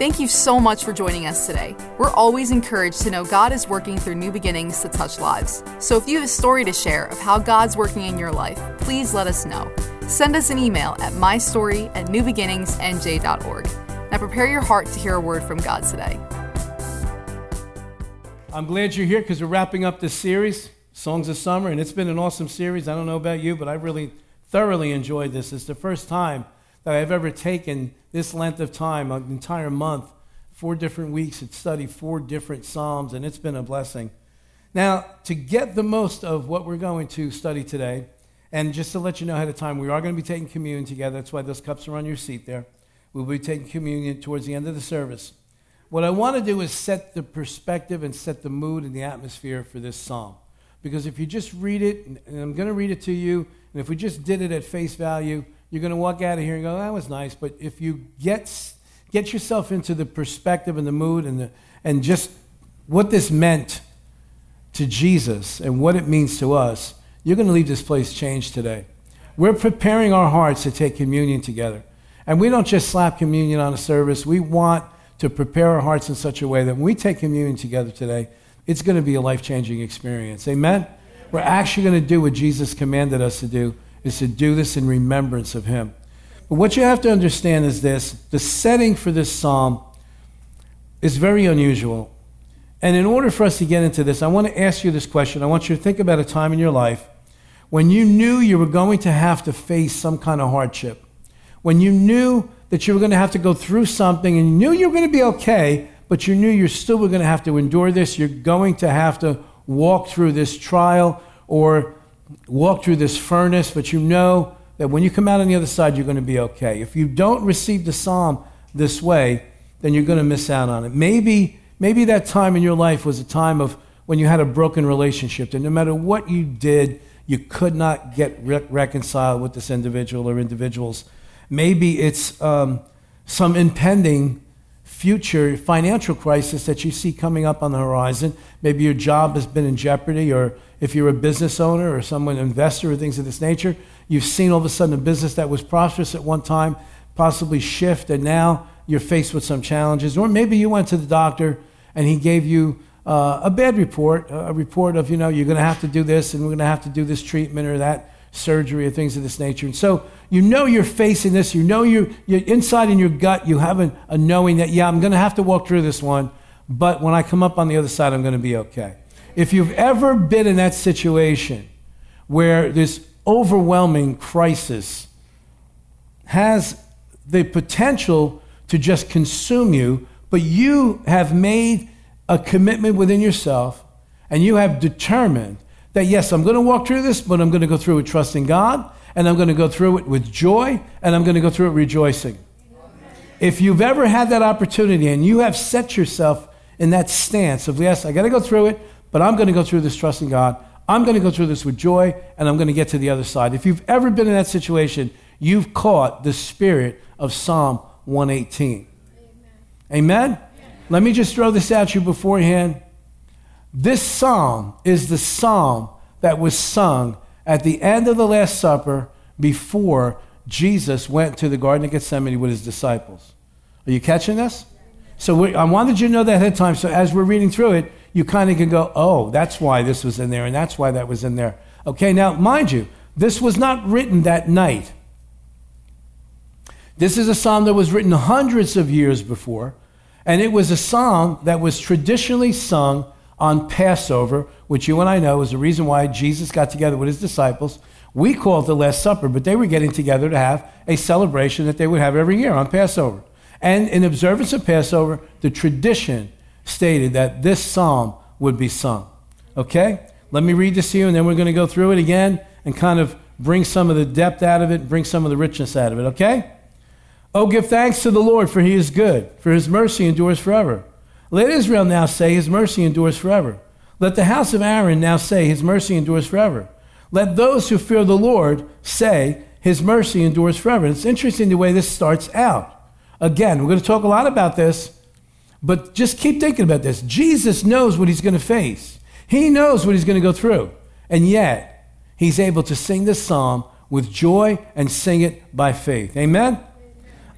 Thank you so much for joining us today. We're always encouraged to know God is working through new beginnings to touch lives. So if you have a story to share of how God's working in your life, please let us know. Send us an email at mystory at newbeginningsnj.org. Now prepare your heart to hear a word from God today. I'm glad you're here because we're wrapping up this series, Songs of Summer, and it's been an awesome series. I don't know about you, but I really thoroughly enjoyed this. It's the first time that I've ever taken this length of time, an entire month, four different weeks, to study four different Psalms, and it's been a blessing. Now, to get the most of what we're going to study today, and just to let you know ahead of time, we are going to be taking communion together. That's why those cups are on your seat there. We'll be taking communion towards the end of the service. What I want to do is set the perspective and set the mood and the atmosphere for this psalm. Because if you just read it, and I'm going to read it to you, and if we just did it at face value, you're going to walk out of here and go, that was nice. But if you get, get yourself into the perspective and the mood and, the, and just what this meant to Jesus and what it means to us, you're going to leave this place changed today. We're preparing our hearts to take communion together. And we don't just slap communion on a service. We want to prepare our hearts in such a way that when we take communion together today, it's going to be a life changing experience. Amen? We're actually going to do what Jesus commanded us to do is to do this in remembrance of him. But what you have to understand is this the setting for this psalm is very unusual. And in order for us to get into this, I want to ask you this question. I want you to think about a time in your life when you knew you were going to have to face some kind of hardship, when you knew that you were going to have to go through something and you knew you were going to be okay, but you knew you still were going to have to endure this. You're going to have to walk through this trial or walk through this furnace, but you know that when you come out on the other side, you're going to be okay. If you don't receive the psalm this way, then you're going to miss out on it. Maybe, maybe that time in your life was a time of when you had a broken relationship, and no matter what you did, you could not get re- reconciled with this individual or individuals. Maybe it's um, some impending future financial crisis that you see coming up on the horizon. Maybe your job has been in jeopardy, or if you're a business owner or someone, investor, or things of this nature, you've seen all of a sudden a business that was prosperous at one time possibly shift, and now you're faced with some challenges. Or maybe you went to the doctor and he gave you uh, a bad report, a report of, you know, you're going to have to do this and we're going to have to do this treatment or that surgery or things of this nature. And so you know you're facing this. You know you're, you're inside in your gut, you have a, a knowing that, yeah, I'm going to have to walk through this one, but when I come up on the other side, I'm going to be okay. If you've ever been in that situation where this overwhelming crisis has the potential to just consume you, but you have made a commitment within yourself and you have determined that yes, I'm going to walk through this, but I'm going to go through it trusting God, and I'm going to go through it with joy, and I'm going to go through it rejoicing. If you've ever had that opportunity and you have set yourself in that stance of, yes, I got to go through it, but I'm going to go through this trusting God, I'm going to go through this with joy, and I'm going to get to the other side. If you've ever been in that situation, you've caught the spirit of Psalm 118. Amen? Amen? Let me just throw this at you beforehand. This psalm is the psalm that was sung at the end of the Last Supper before Jesus went to the Garden of Gethsemane with his disciples. Are you catching this? So we, I wanted you to know that ahead of time. So as we're reading through it, you kind of can go, oh, that's why this was in there, and that's why that was in there. Okay, now, mind you, this was not written that night. This is a psalm that was written hundreds of years before, and it was a psalm that was traditionally sung on Passover, which you and I know is the reason why Jesus got together with his disciples. We call it the Last Supper, but they were getting together to have a celebration that they would have every year on Passover. And in observance of Passover, the tradition stated that this psalm would be sung. Okay? Let me read this to you, and then we're going to go through it again and kind of bring some of the depth out of it, bring some of the richness out of it. Okay? Oh, give thanks to the Lord, for he is good, for his mercy endures forever. Let Israel now say, His mercy endures forever. Let the house of Aaron now say, His mercy endures forever. Let those who fear the Lord say, His mercy endures forever. It's interesting the way this starts out. Again, we're going to talk a lot about this, but just keep thinking about this. Jesus knows what he's going to face, he knows what he's going to go through. And yet, he's able to sing this psalm with joy and sing it by faith. Amen?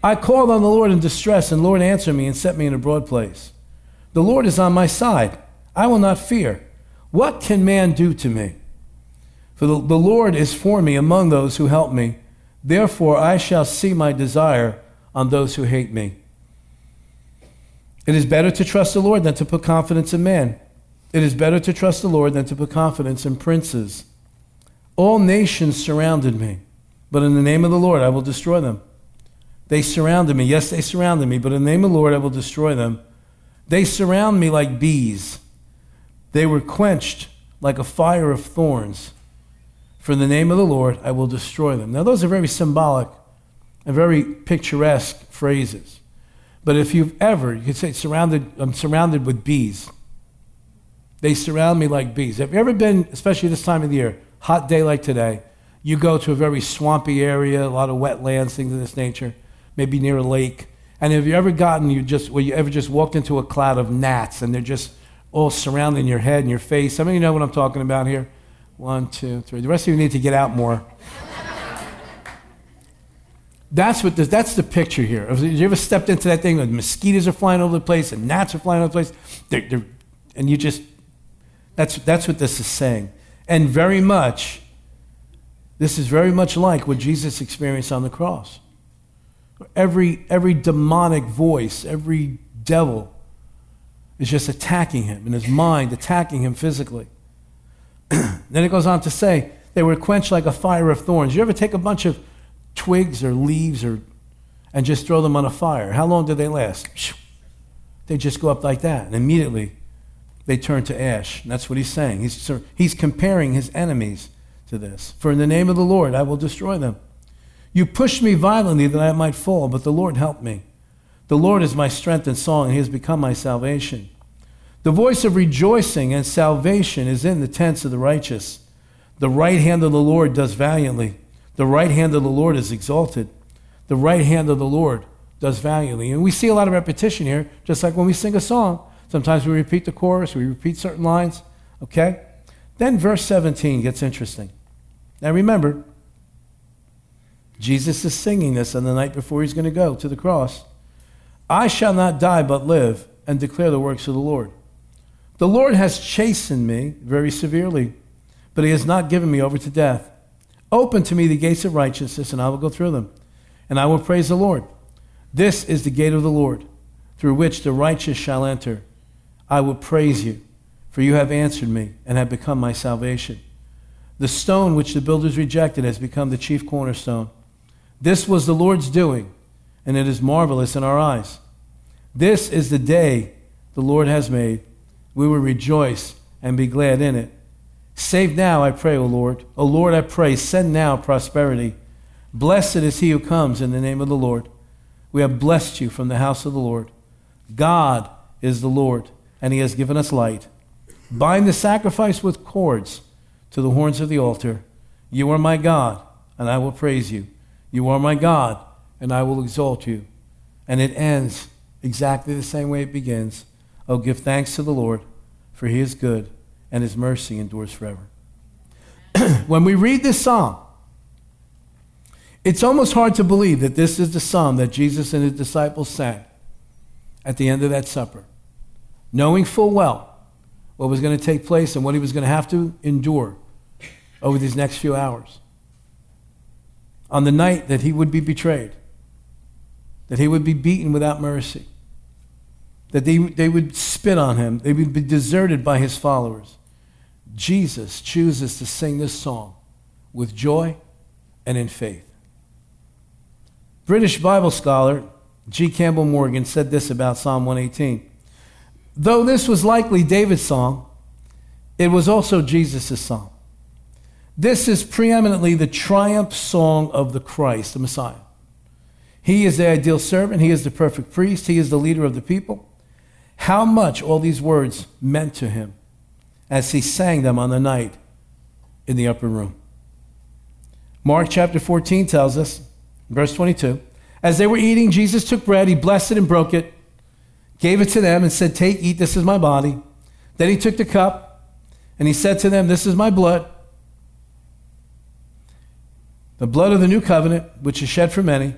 I called on the Lord in distress, and the Lord answered me and set me in a broad place. The Lord is on my side. I will not fear. What can man do to me? For the, the Lord is for me among those who help me. Therefore, I shall see my desire on those who hate me. It is better to trust the Lord than to put confidence in man. It is better to trust the Lord than to put confidence in princes. All nations surrounded me, but in the name of the Lord I will destroy them. They surrounded me. Yes, they surrounded me, but in the name of the Lord I will destroy them. They surround me like bees. They were quenched like a fire of thorns. For the name of the Lord I will destroy them. Now, those are very symbolic and very picturesque phrases. But if you've ever, you could say, surrounded, I'm surrounded with bees. They surround me like bees. Have you ever been, especially this time of the year, hot day like today, you go to a very swampy area, a lot of wetlands, things of this nature, maybe near a lake. And have you ever gotten, you just, well, you ever just walked into a cloud of gnats and they're just all surrounding your head and your face? Some of you know what I'm talking about here. One, two, three. The rest of you need to get out more. That's what this, that's the picture here. Have you ever stepped into that thing? The mosquitoes are flying over the place and gnats are flying over the place. They're, they're, and you just, that's, that's what this is saying. And very much, this is very much like what Jesus experienced on the cross. Every, every demonic voice, every devil is just attacking him in his mind, attacking him physically. then it goes on to say, they were quenched like a fire of thorns. You ever take a bunch of twigs or leaves or, and just throw them on a fire. How long do they last? They just go up like that, and immediately they turn to ash. And that's what he's saying. He's, he's comparing his enemies to this. For in the name of the Lord I will destroy them. You pushed me violently that I might fall, but the Lord helped me. The Lord is my strength and song, and he has become my salvation. The voice of rejoicing and salvation is in the tents of the righteous. The right hand of the Lord does valiantly. The right hand of the Lord is exalted. The right hand of the Lord does valiantly. And we see a lot of repetition here, just like when we sing a song. Sometimes we repeat the chorus, we repeat certain lines, okay? Then verse 17 gets interesting. Now remember, Jesus is singing this on the night before he's going to go to the cross. I shall not die but live and declare the works of the Lord. The Lord has chastened me very severely, but he has not given me over to death. Open to me the gates of righteousness, and I will go through them, and I will praise the Lord. This is the gate of the Lord, through which the righteous shall enter. I will praise you, for you have answered me and have become my salvation. The stone which the builders rejected has become the chief cornerstone. This was the Lord's doing, and it is marvelous in our eyes. This is the day the Lord has made. We will rejoice and be glad in it. Save now, I pray, O Lord. O Lord, I pray, send now prosperity. Blessed is he who comes in the name of the Lord. We have blessed you from the house of the Lord. God is the Lord, and he has given us light. Bind the sacrifice with cords to the horns of the altar. You are my God, and I will praise you. You are my God, and I will exalt you. And it ends exactly the same way it begins. Oh, give thanks to the Lord, for he is good and his mercy endures forever. when we read this psalm, it's almost hard to believe that this is the psalm that Jesus and his disciples sang at the end of that supper, knowing full well what was going to take place and what he was going to have to endure over these next few hours. On the night that he would be betrayed, that he would be beaten without mercy, that they, they would spit on him, they would be deserted by his followers, Jesus chooses to sing this song with joy and in faith. British Bible scholar G. Campbell Morgan said this about Psalm 118. Though this was likely David's song, it was also Jesus' song. This is preeminently the triumph song of the Christ, the Messiah. He is the ideal servant, he is the perfect priest, he is the leader of the people. How much all these words meant to him as he sang them on the night in the upper room. Mark chapter 14 tells us, verse 22, as they were eating, Jesus took bread, he blessed it and broke it, gave it to them, and said, Take, eat, this is my body. Then he took the cup, and he said to them, This is my blood, the blood of the new covenant, which is shed for many.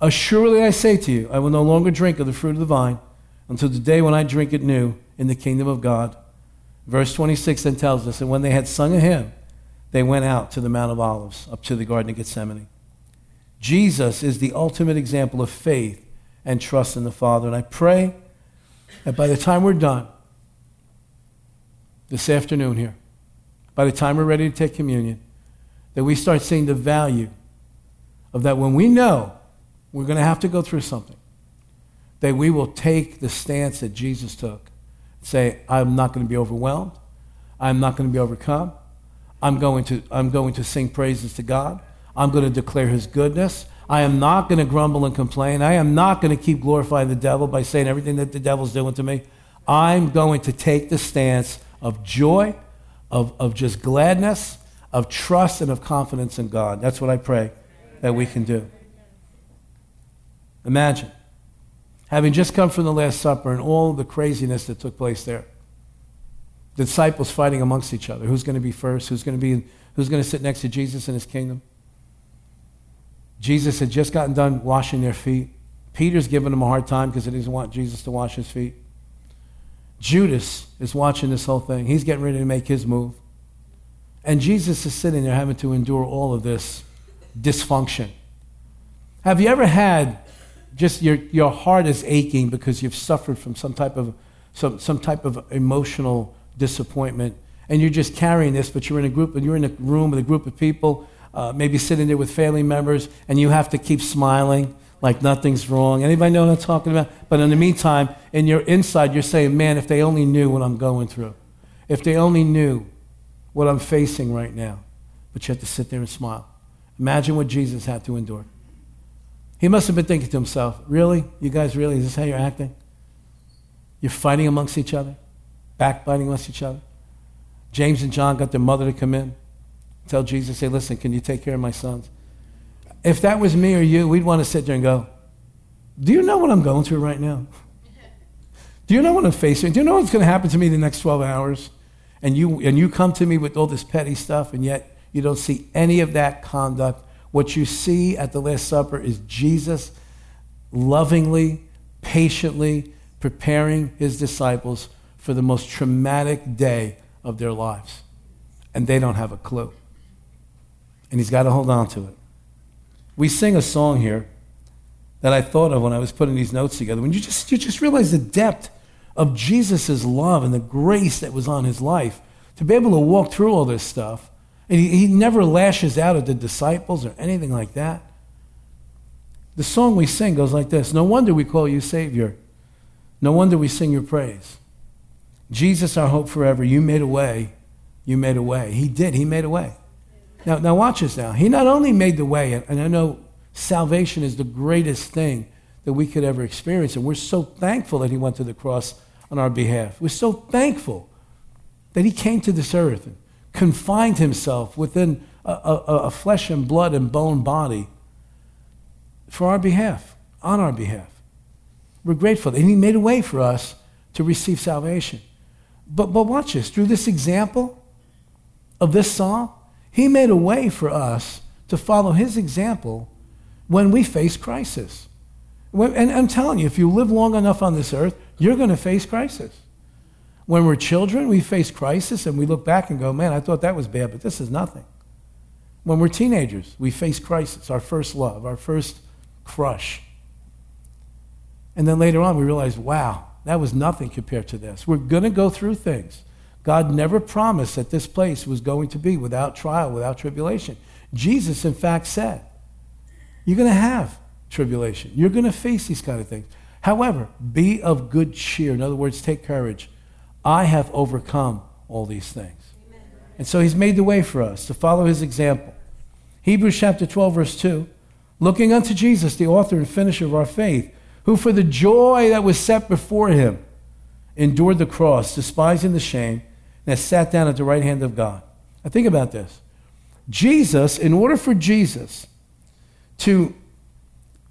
Assuredly I say to you, I will no longer drink of the fruit of the vine until the day when I drink it new in the kingdom of God. Verse 26 then tells us, and when they had sung a hymn, they went out to the Mount of Olives, up to the Garden of Gethsemane. Jesus is the ultimate example of faith and trust in the Father. And I pray that by the time we're done this afternoon here, by the time we're ready to take communion, that we start seeing the value of that when we know we're going to have to go through something, that we will take the stance that Jesus took. Say, I'm not going to be overwhelmed. I'm not going to be overcome. I'm going to, I'm going to sing praises to God. I'm going to declare his goodness. I am not going to grumble and complain. I am not going to keep glorifying the devil by saying everything that the devil's doing to me. I'm going to take the stance of joy, of, of just gladness, of trust, and of confidence in God. That's what I pray that we can do. Imagine having just come from the Last Supper and all the craziness that took place there. The disciples fighting amongst each other. Who's going to be first? Who's going to be who's going to sit next to Jesus in his kingdom? Jesus had just gotten done washing their feet. Peter's giving him a hard time because he doesn't want Jesus to wash his feet. Judas is watching this whole thing. He's getting ready to make his move. And Jesus is sitting there having to endure all of this dysfunction. Have you ever had just your, your heart is aching because you've suffered from some type of some, some type of emotional disappointment and you're just carrying this, but you're in a group and you're in a room with a group of people uh, maybe sitting there with family members, and you have to keep smiling like nothing's wrong. Anybody know what I'm talking about? But in the meantime, in your inside, you're saying, man, if they only knew what I'm going through, if they only knew what I'm facing right now. But you have to sit there and smile. Imagine what Jesus had to endure. He must have been thinking to himself, really? You guys really? Is this how you're acting? You're fighting amongst each other? Backbiting amongst each other? James and John got their mother to come in. Tell Jesus, say, listen, can you take care of my sons? If that was me or you, we'd want to sit there and go, do you know what I'm going through right now? Do you know what I'm facing? Do you know what's going to happen to me in the next 12 hours? And you, and you come to me with all this petty stuff, and yet you don't see any of that conduct. What you see at the Last Supper is Jesus lovingly, patiently preparing his disciples for the most traumatic day of their lives. And they don't have a clue and he's got to hold on to it. We sing a song here that I thought of when I was putting these notes together. When you just, you just realize the depth of Jesus' love and the grace that was on his life to be able to walk through all this stuff. And he, he never lashes out at the disciples or anything like that. The song we sing goes like this No wonder we call you Savior. No wonder we sing your praise. Jesus, our hope forever, you made a way. You made a way. He did. He made a way. Now, now watch this now. He not only made the way, and I know salvation is the greatest thing that we could ever experience, and we're so thankful that he went to the cross on our behalf. We're so thankful that he came to this earth and confined himself within a, a, a flesh and blood and bone body for our behalf, on our behalf. We're grateful. And he made a way for us to receive salvation. But, but watch this. Through this example of this psalm, he made a way for us to follow his example when we face crisis. And I'm telling you, if you live long enough on this earth, you're going to face crisis. When we're children, we face crisis and we look back and go, man, I thought that was bad, but this is nothing. When we're teenagers, we face crisis, our first love, our first crush. And then later on, we realize, wow, that was nothing compared to this. We're going to go through things. God never promised that this place was going to be without trial, without tribulation. Jesus, in fact, said, You're going to have tribulation. You're going to face these kind of things. However, be of good cheer. In other words, take courage. I have overcome all these things. Amen. And so he's made the way for us to follow his example. Hebrews chapter 12, verse 2 looking unto Jesus, the author and finisher of our faith, who for the joy that was set before him endured the cross, despising the shame and has sat down at the right hand of God. Now think about this. Jesus, in order for Jesus to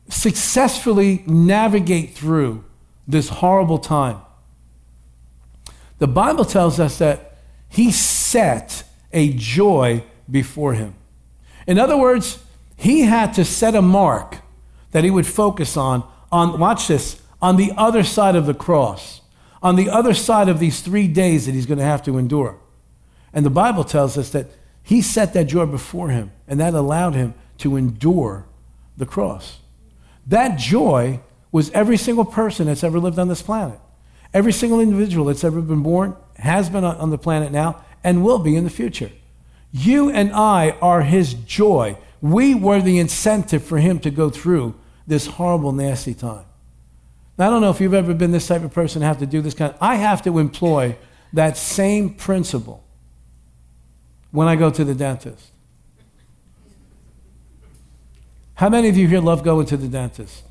successfully navigate through this horrible time, the Bible tells us that he set a joy before him. In other words, he had to set a mark that he would focus on, on, watch this, on the other side of the cross, on the other side of these three days that he's going to have to endure. And the Bible tells us that he set that joy before him, and that allowed him to endure the cross. That joy was every single person that's ever lived on this planet. Every single individual that's ever been born has been on the planet now and will be in the future. You and I are his joy. We were the incentive for him to go through this horrible, nasty time. Now, I don't know if you've ever been this type of person to have to do this kind. Of, I have to employ that same principle when I go to the dentist. How many of you here love going to the dentist?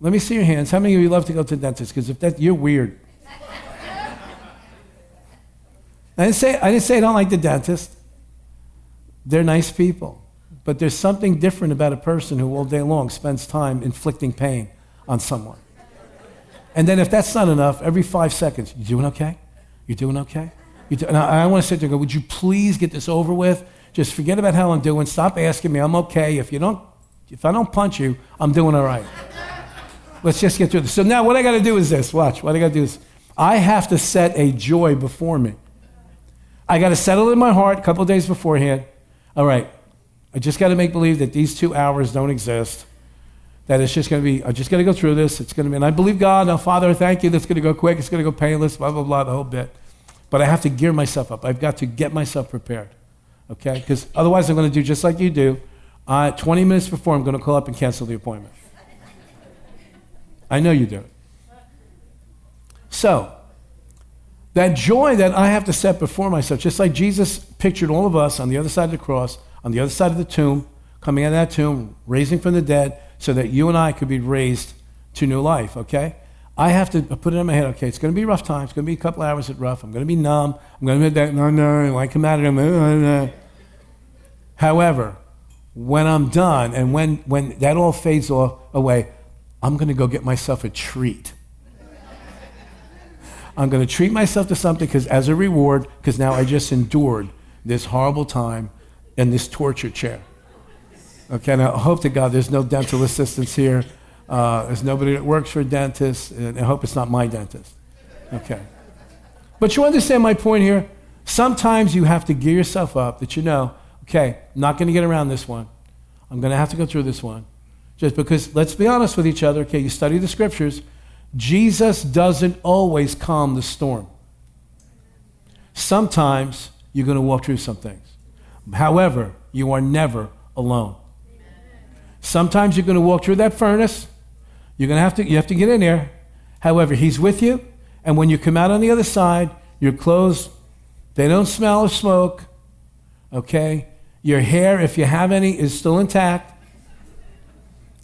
Let me see your hands. How many of you love to go to the dentist? Because if that, you're weird. I didn't, say, I didn't say I don't like the dentist. They're nice people. But there's something different about a person who all day long spends time inflicting pain on someone. And then if that's not enough, every five seconds, you doing okay? You doing okay? You do, I, I want to sit there and go, would you please get this over with? Just forget about how I'm doing. Stop asking me. I'm okay. If you don't, if I don't punch you, I'm doing all right. Let's just get through this. So now what I got to do is this. Watch. What I got to do is I have to set a joy before me. I got to settle in my heart a couple days beforehand. All right, I just got to make believe that these two hours don't exist. That it's just going to be, I just got to go through this. It's going to be, and I believe God. Now, Father, thank you. That's going to go quick. It's going to go painless, blah, blah, blah, the whole bit. But I have to gear myself up. I've got to get myself prepared. Okay? Because otherwise, I'm going to do just like you do. Uh, 20 minutes before, I'm going to call up and cancel the appointment. I know you do. So, that joy that I have to set before myself, just like Jesus pictured all of us on the other side of the cross, on the other side of the tomb, coming out of that tomb, raising from the dead, so that you and I could be raised to new life, okay? I have to put it in my head, okay, it's going to be rough time. It's going to be a couple hours at rough. I'm going to be numb. I'm going to be that, no, no, I come out of them. However, when I'm done and when, when that all fades off, away, I'm going to go get myself a treat. I'm going to treat myself to something because as a reward, because now I just endured this horrible time in this torture chair. Okay, and I hope to God there's no dental assistants here. Uh, there's nobody that works for a dentist, I hope it's not my dentist. Okay. But you understand my point here? Sometimes you have to gear yourself up that you know, okay, I'm not going to get around this one. I'm going to have to go through this one. Just because, let's be honest with each other, okay, you study the scriptures, Jesus doesn't always calm the storm. Sometimes you're going to walk through some things. However, you are never alone. Sometimes you're going to walk through that furnace. You're going to have to you have to get in there. However, he's with you, and when you come out on the other side, your clothes they don't smell of smoke. Okay? Your hair, if you have any, is still intact.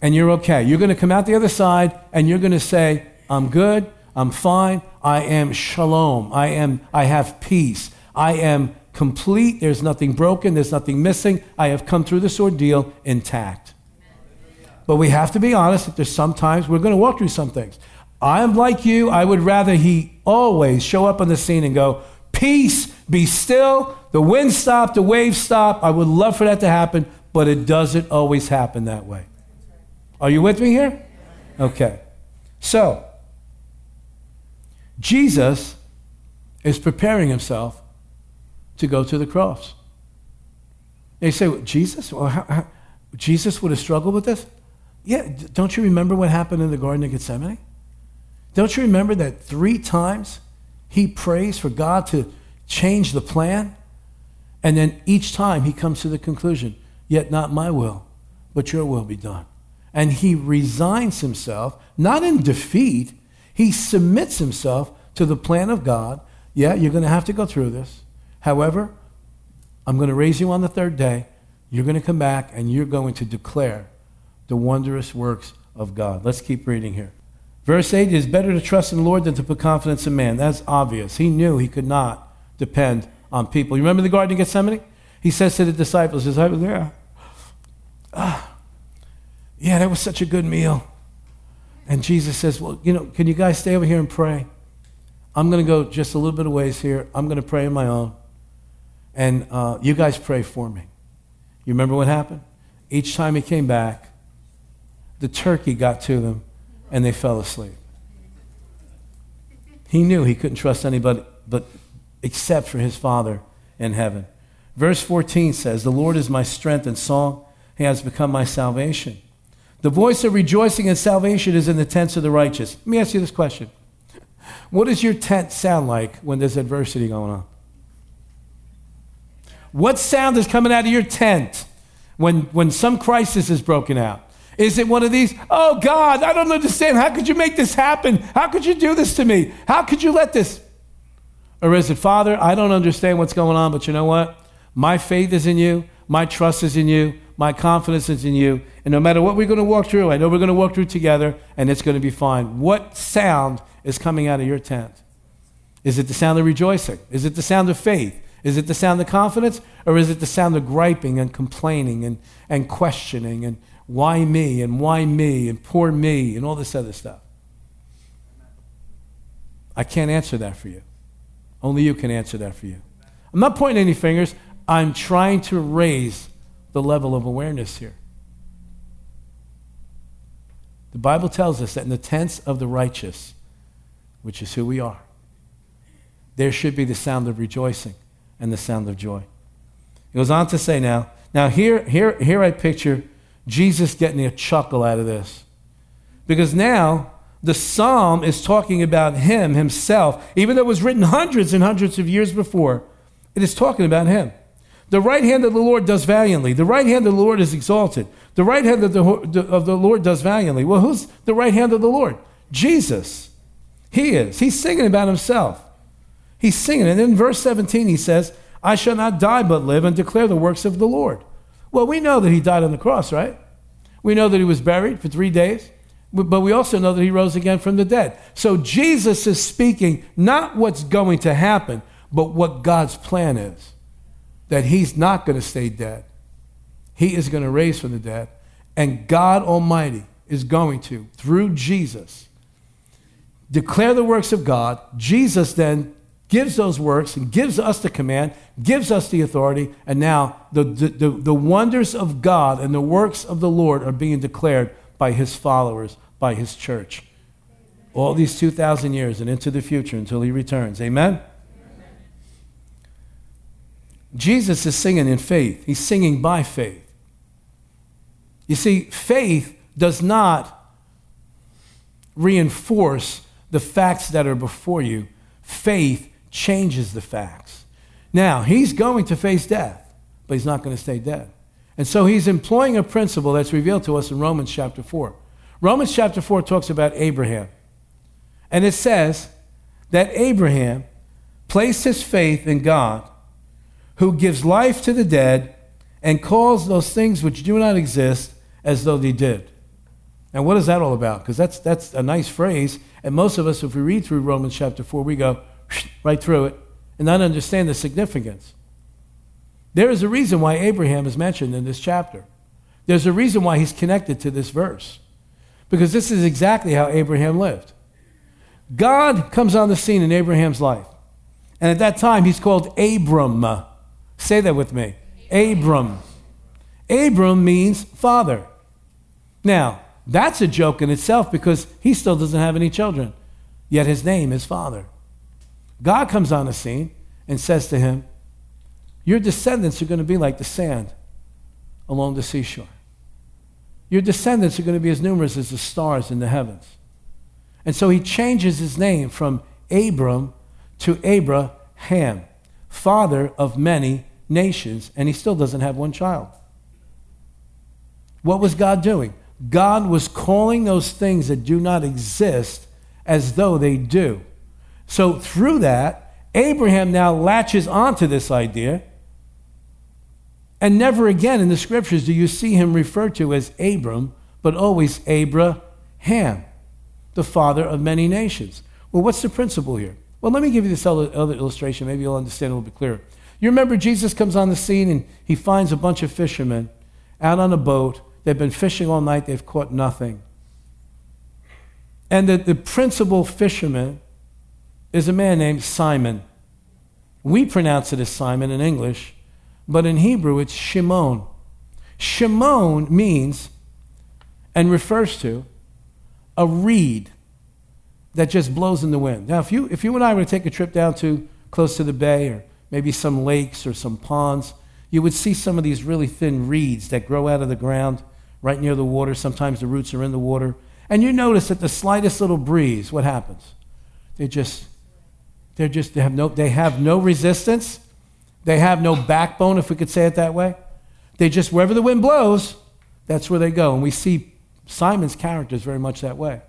And you're okay. You're going to come out the other side and you're going to say, I'm good. I'm fine. I am shalom. I am I have peace. I am complete. There's nothing broken. There's nothing missing. I have come through this ordeal intact. But we have to be honest that there's sometimes we're going to walk through some things. I'm like you. I would rather he always show up on the scene and go, Peace, be still. The wind stop, the waves stop. I would love for that to happen, but it doesn't always happen that way. Are you with me here? Okay. So, Jesus is preparing himself to go to the cross. They say, well, Jesus? Well, how, how, Jesus would have struggled with this? Yeah, don't you remember what happened in the Garden of Gethsemane? Don't you remember that three times he prays for God to change the plan? And then each time he comes to the conclusion, yet not my will, but your will be done. And he resigns himself, not in defeat, he submits himself to the plan of God. Yeah, you're going to have to go through this. However, I'm going to raise you on the third day. You're going to come back and you're going to declare the wondrous works of God. Let's keep reading here. Verse 8 is better to trust in the Lord than to put confidence in man. That's obvious. He knew he could not depend on people. You remember the Garden of Gethsemane? He says to the disciples, his disciples, yeah, ah, yeah, that was such a good meal. And Jesus says, Well, you know, can you guys stay over here and pray? I'm going to go just a little bit of ways here. I'm going to pray on my own. And uh, you guys pray for me. You remember what happened? Each time he came back, the turkey got to them and they fell asleep. He knew he couldn't trust anybody but except for his Father in heaven. Verse 14 says, The Lord is my strength and song. He has become my salvation. The voice of rejoicing and salvation is in the tents of the righteous. Let me ask you this question What does your tent sound like when there's adversity going on? What sound is coming out of your tent when, when some crisis is broken out? Is it one of these, oh God, I don't understand. How could you make this happen? How could you do this to me? How could you let this? Or is it, Father, I don't understand what's going on, but you know what? My faith is in you. My trust is in you. My confidence is in you. And no matter what we're going to walk through, I know we're going to walk through together and it's going to be fine. What sound is coming out of your tent? Is it the sound of rejoicing? Is it the sound of faith? Is it the sound of confidence? Or is it the sound of griping and complaining and, and questioning and why me and why me and poor me and all this other stuff? I can't answer that for you. Only you can answer that for you. I'm not pointing any fingers. I'm trying to raise the level of awareness here. The Bible tells us that in the tents of the righteous, which is who we are, there should be the sound of rejoicing and the sound of joy. It goes on to say now, now here, here, here I picture Jesus getting a chuckle out of this. Because now the psalm is talking about him himself, even though it was written hundreds and hundreds of years before, it is talking about him. The right hand of the Lord does valiantly. The right hand of the Lord is exalted. The right hand of the, of the Lord does valiantly. Well, who's the right hand of the Lord? Jesus. He is. He's singing about himself. He's singing. And in verse 17, he says, I shall not die but live and declare the works of the Lord. Well, we know that he died on the cross, right? We know that he was buried for three days, but we also know that he rose again from the dead. So Jesus is speaking not what's going to happen, but what God's plan is that he's not going to stay dead. He is going to raise from the dead. And God Almighty is going to, through Jesus, declare the works of God. Jesus then gives those works and gives us the command, gives us the authority, and now the, the, the, the, wonders of God and the works of the Lord are being declared by his followers, by his church. All these 2,000 years and into the future until he returns. Amen? Jesus is singing in faith, he's singing by faith. You see, faith does not reinforce the facts that are before you, faith changes the facts. Now, he's going to face death, but he's not going to stay dead. And so he's employing a principle that's revealed to us in Romans chapter 4. Romans chapter 4 talks about Abraham. And it says that Abraham placed his faith in God who gives life to the dead and calls those things which do not exist as though they did. Now, what is that all about? Because that's, that's a nice phrase. And most of us, if we read through Romans chapter 4, we go right through it and not understand the significance. There is a reason why Abraham is mentioned in this chapter. There's a reason why he's connected to this verse. Because this is exactly how Abraham lived. God comes on the scene in Abraham's life. And at that time, he's called Abram. Say that with me. Abram. Abram means father. Now, that's a joke in itself because he still doesn't have any children, yet his name is Father. God comes on the scene and says to him, Your descendants are going to be like the sand along the seashore. Your descendants are going to be as numerous as the stars in the heavens. And so he changes his name from Abram to Abraham, father of many nations, and he still doesn't have one child. What was God doing? God was calling those things that do not exist as though they do. So through that, Abraham now latches onto this idea. And never again in the scriptures do you see him referred to as Abram, but always Abraham, the father of many nations. Well, what's the principle here? Well, let me give you this other illustration. Maybe you'll understand a little bit clearer. You remember Jesus comes on the scene and he finds a bunch of fishermen out on a boat. They've been fishing all night, they've caught nothing. And the, the principal fisherman is a man named Simon. We pronounce it as Simon in English, but in Hebrew it's Shimon. Shimon means and refers to a reed that just blows in the wind. Now, if you, if you and I were to take a trip down to close to the bay or maybe some lakes or some ponds, you would see some of these really thin reeds that grow out of the ground right near the water. Sometimes the roots are in the water. And you notice that the slightest little breeze, what happens? They just, they're just, they have no, they have no resistance. They have no backbone, if we could say it that way. They just, wherever the wind blows, that's where they go. And we see Simon's character is very much that way.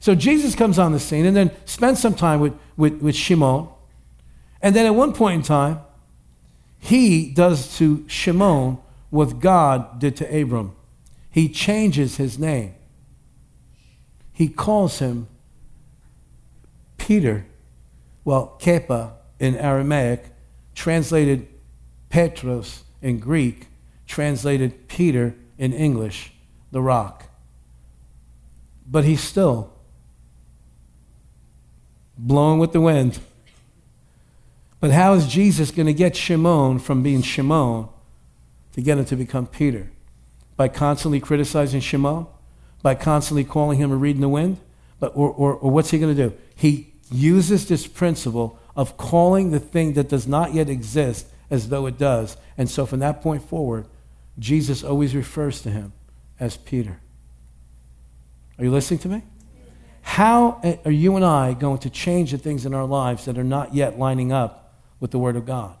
So Jesus comes on the scene and then spends some time with, with, with Shimon. And then at one point in time, he does to Shimon what God did to Abram. He changes his name. He calls him Peter, well, Kepa in Aramaic, translated Petros in Greek, translated Peter in English, the rock. But he's still blowing with the wind. But how is Jesus going to get Shimon from being Shimon to get him to become Peter? By constantly criticizing Shimon? By constantly calling him a reed in the wind? But, or, or, or what's he going to do? He uses this principle of calling the thing that does not yet exist as though it does. And so from that point forward, Jesus always refers to him as Peter. Are you listening to me? How are you and I going to change the things in our lives that are not yet lining up with the Word of God?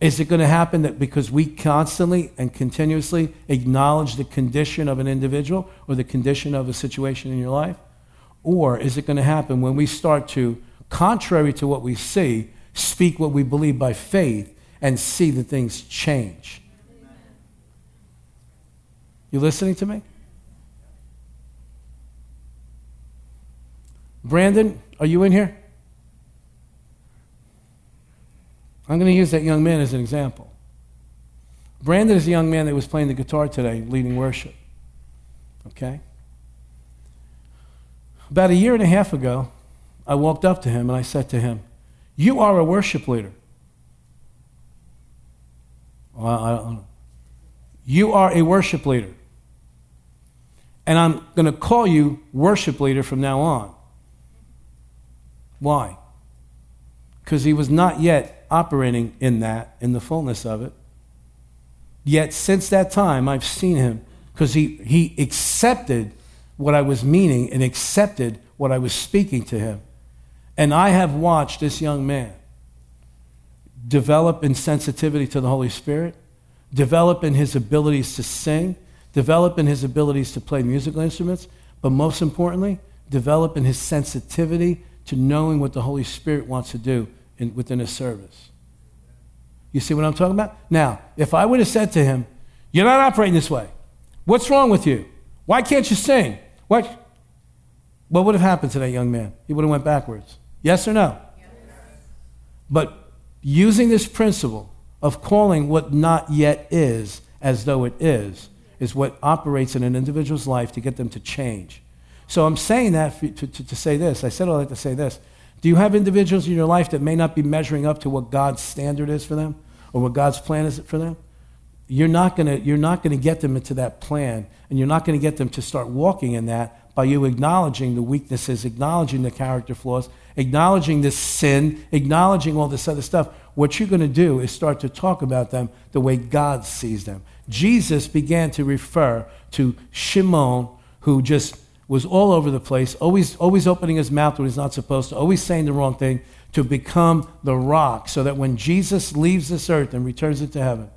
Is it going to happen that because we constantly and continuously acknowledge the condition of an individual or the condition of a situation in your life? Or is it going to happen when we start to, contrary to what we see, speak what we believe by faith and see that things change? You listening to me? Brandon, are you in here? I'm going to use that young man as an example. Brandon is a young man that was playing the guitar today, leading worship. Okay? About a year and a half ago, I walked up to him and I said to him, You are a worship leader. Well, I, you are a worship leader. And I'm going to call you worship leader from now on. Why? Because he was not yet operating in that, in the fullness of it. Yet since that time, I've seen him because he, he accepted what I was meaning and accepted what I was speaking to him. And I have watched this young man develop in sensitivity to the Holy Spirit, develop in his abilities to sing, develop in his abilities to play musical instruments, but most importantly, develop in his sensitivity to knowing what the Holy Spirit wants to do in, within a service. You see what I'm talking about? Now, if I would have said to him, You're not operating this way. What's wrong with you? Why can't you sing? What? What would have happened to that young man? He would have went backwards. Yes or no? Yes. But using this principle of calling what not yet is as though it is, is what operates in an individual's life to get them to change. So I'm saying that for, to, to, to say this. I said all that to say this. Do you have individuals in your life that may not be measuring up to what God's standard is for them or what God's plan is for them? You're not going to you're not going to get them into that plan, and you're not going to get them to start walking in that by you acknowledging the weaknesses, acknowledging the character flaws, acknowledging the sin, acknowledging all this other stuff. What you're going to do is start to talk about them the way God sees them. Jesus began to refer to Shimon, who just was all over the place, always, always opening his mouth when he's not supposed to, always saying the wrong thing, to become the rock, so that when Jesus leaves this earth and returns it to heaven,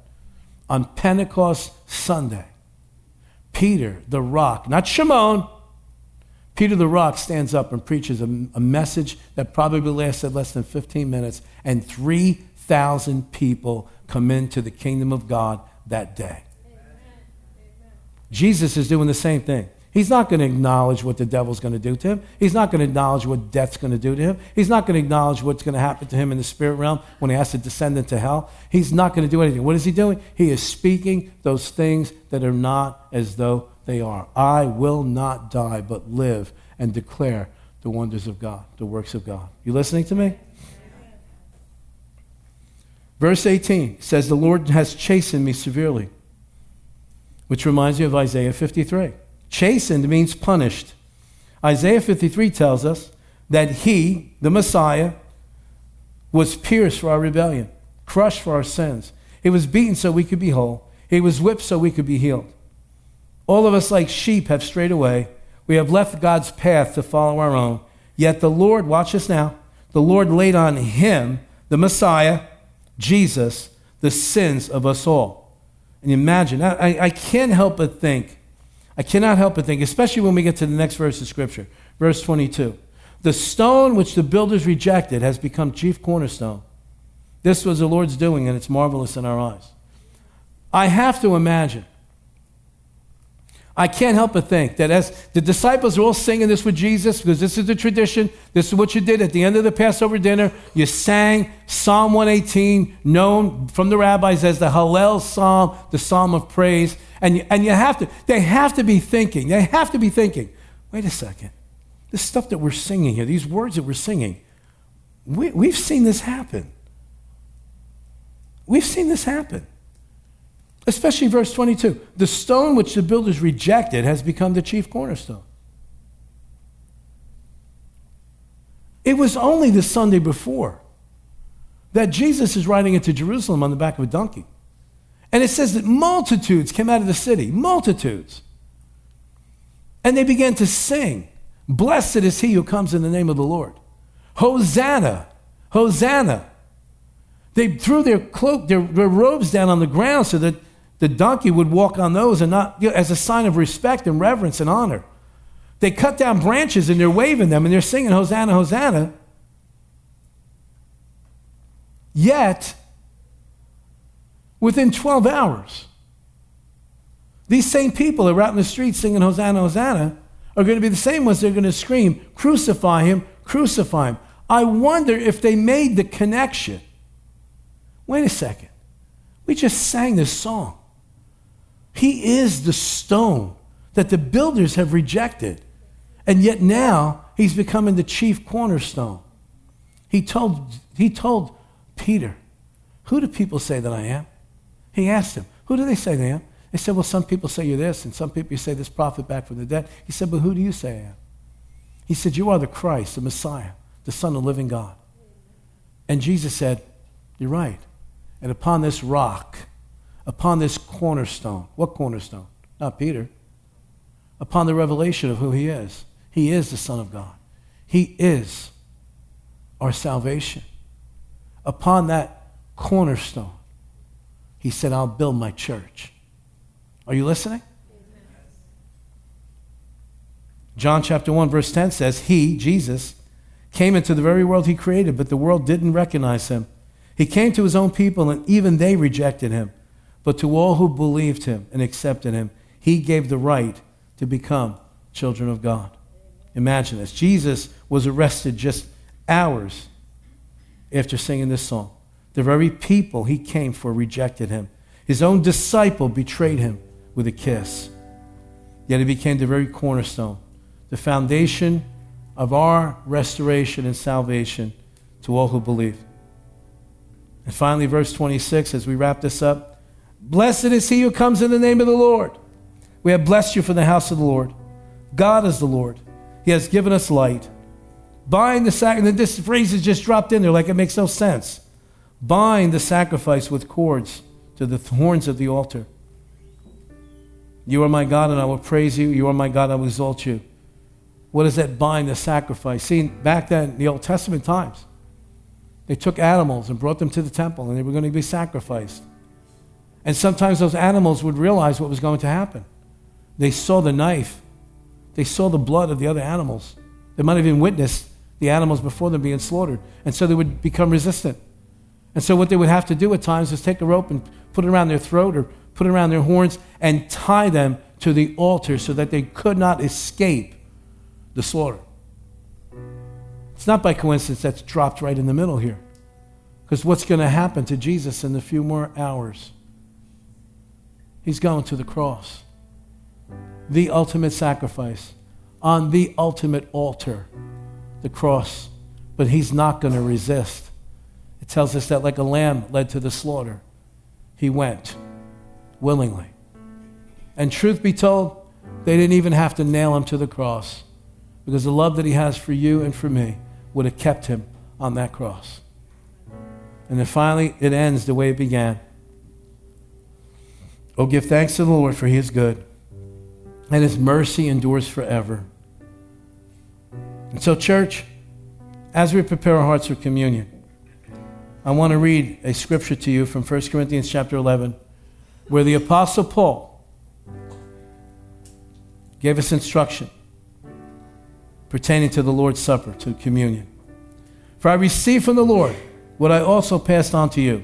on Pentecost Sunday, Peter, the rock, not Shimon, Peter the rock stands up and preaches a, a message that probably lasted less than 15 minutes, and 3,000 people come into the kingdom of God that day. Amen. Jesus is doing the same thing. He's not going to acknowledge what the devil's going to do to him. He's not going to acknowledge what death's going to do to him. He's not going to acknowledge what's going to happen to him in the spirit realm when he has to descend into hell. He's not going to do anything. What is he doing? He is speaking those things that are not as though they are. I will not die, but live and declare the wonders of God, the works of God. You listening to me? Verse 18 says, The Lord has chastened me severely, which reminds me of Isaiah 53 Chastened means punished. Isaiah 53 tells us that he, the Messiah, was pierced for our rebellion, crushed for our sins. He was beaten so we could be whole. He was whipped so we could be healed. All of us, like sheep, have strayed away. We have left God's path to follow our own. Yet the Lord, watch this now, the Lord laid on him, the Messiah, Jesus, the sins of us all. And imagine, I, I can't help but think, I cannot help but think, especially when we get to the next verse of Scripture, verse 22. The stone which the builders rejected has become chief cornerstone. This was the Lord's doing, and it's marvelous in our eyes. I have to imagine I can't help but think that as the disciples are all singing this with Jesus, because this is the tradition, this is what you did at the end of the Passover dinner. You sang Psalm 118, known from the rabbis as the Hallel Psalm, the Psalm of praise. And you, and you have to, they have to be thinking, they have to be thinking, wait a second, this stuff that we're singing here, these words that we're singing, we, we've seen this happen. We've seen this happen. Especially verse 22. The stone which the builders rejected has become the chief cornerstone. It was only the Sunday before that Jesus is riding into Jerusalem on the back of a donkey. And it says that multitudes came out of the city, multitudes. And they began to sing, Blessed is he who comes in the name of the Lord. Hosanna, Hosanna. They threw their cloak, their, their robes down on the ground so that the donkey would walk on those and not you know, as a sign of respect and reverence and honor. They cut down branches and they're waving them and they're singing Hosanna, Hosanna. Yet, within 12 hours, these same people that are out in the streets singing Hosanna, Hosanna are going to be the same ones that are going to scream, Crucify him, crucify him. I wonder if they made the connection. Wait a second. We just sang this song. He is the stone that the builders have rejected. And yet now he's becoming the chief cornerstone. He told, he told Peter, Who do people say that I am? He asked him, Who do they say that I am? They said, Well, some people say you're this, and some people say this prophet back from the dead. He said, But who do you say I am? He said, You are the Christ, the Messiah, the Son of the living God. And Jesus said, You're right. And upon this rock, upon this cornerstone. What cornerstone? Not Peter. Upon the revelation of who he is. He is the Son of God. He is our salvation. Upon that cornerstone, he said, I'll build my church. Are you listening? John chapter 1, verse 10 says, He, Jesus, came into the very world he created, but the world didn't recognize him. He came to his own people, and even they rejected him. But to all who believed him and accepted him, he gave the right to become children of God. Imagine this. Jesus was arrested just hours after singing this song. The very people he came for rejected him. His own disciple betrayed him with a kiss. Yet he became the very cornerstone, the foundation of our restoration and salvation to all who believe. And finally, verse 26, as we wrap this up, Blessed is he who comes in the name of the Lord. We have blessed you from the house of the Lord. God is the Lord. He has given us light. Bind the sacrifice, and this phrase is just dropped in there like it makes no sense. Bind the sacrifice with cords to the horns of the altar. You are my God, and I will praise you. You are my God, I will exalt you. What does that bind the sacrifice? See, back then, in the Old Testament times, they took animals and brought them to the temple, and they were going to be sacrificed. And sometimes those animals would realize what was going to happen. They saw the knife, they saw the blood of the other animals. They might have even witnessed the animals before them being slaughtered. And so they would become resistant. And so what they would have to do at times is take a rope and put it around their throat or put it around their horns and tie them to the altar so that they could not escape the slaughter. It's not by coincidence that's dropped right in the middle here. Because what's going to happen to Jesus in a few more hours? He's going to the cross. The ultimate sacrifice on the ultimate altar, the cross. But he's not going to resist. It tells us that like a lamb led to the slaughter, he went willingly. And truth be told, they didn't even have to nail him to the cross because the love that he has for you and for me would have kept him on that cross. And then finally, it ends the way it began. Oh, give thanks to the Lord, for he is good, and his mercy endures forever. And so, church, as we prepare our hearts for communion, I want to read a scripture to you from 1 Corinthians chapter 11, where the Apostle Paul gave us instruction pertaining to the Lord's Supper, to communion. For I received from the Lord what I also passed on to you.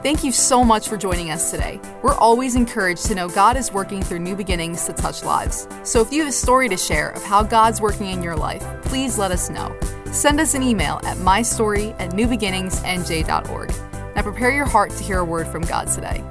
Thank you so much for joining us today. We're always encouraged to know God is working through new beginnings to touch lives. So if you have a story to share of how God's working in your life, please let us know. Send us an email at mystory at newbeginningsnj.org. Now prepare your heart to hear a word from God today.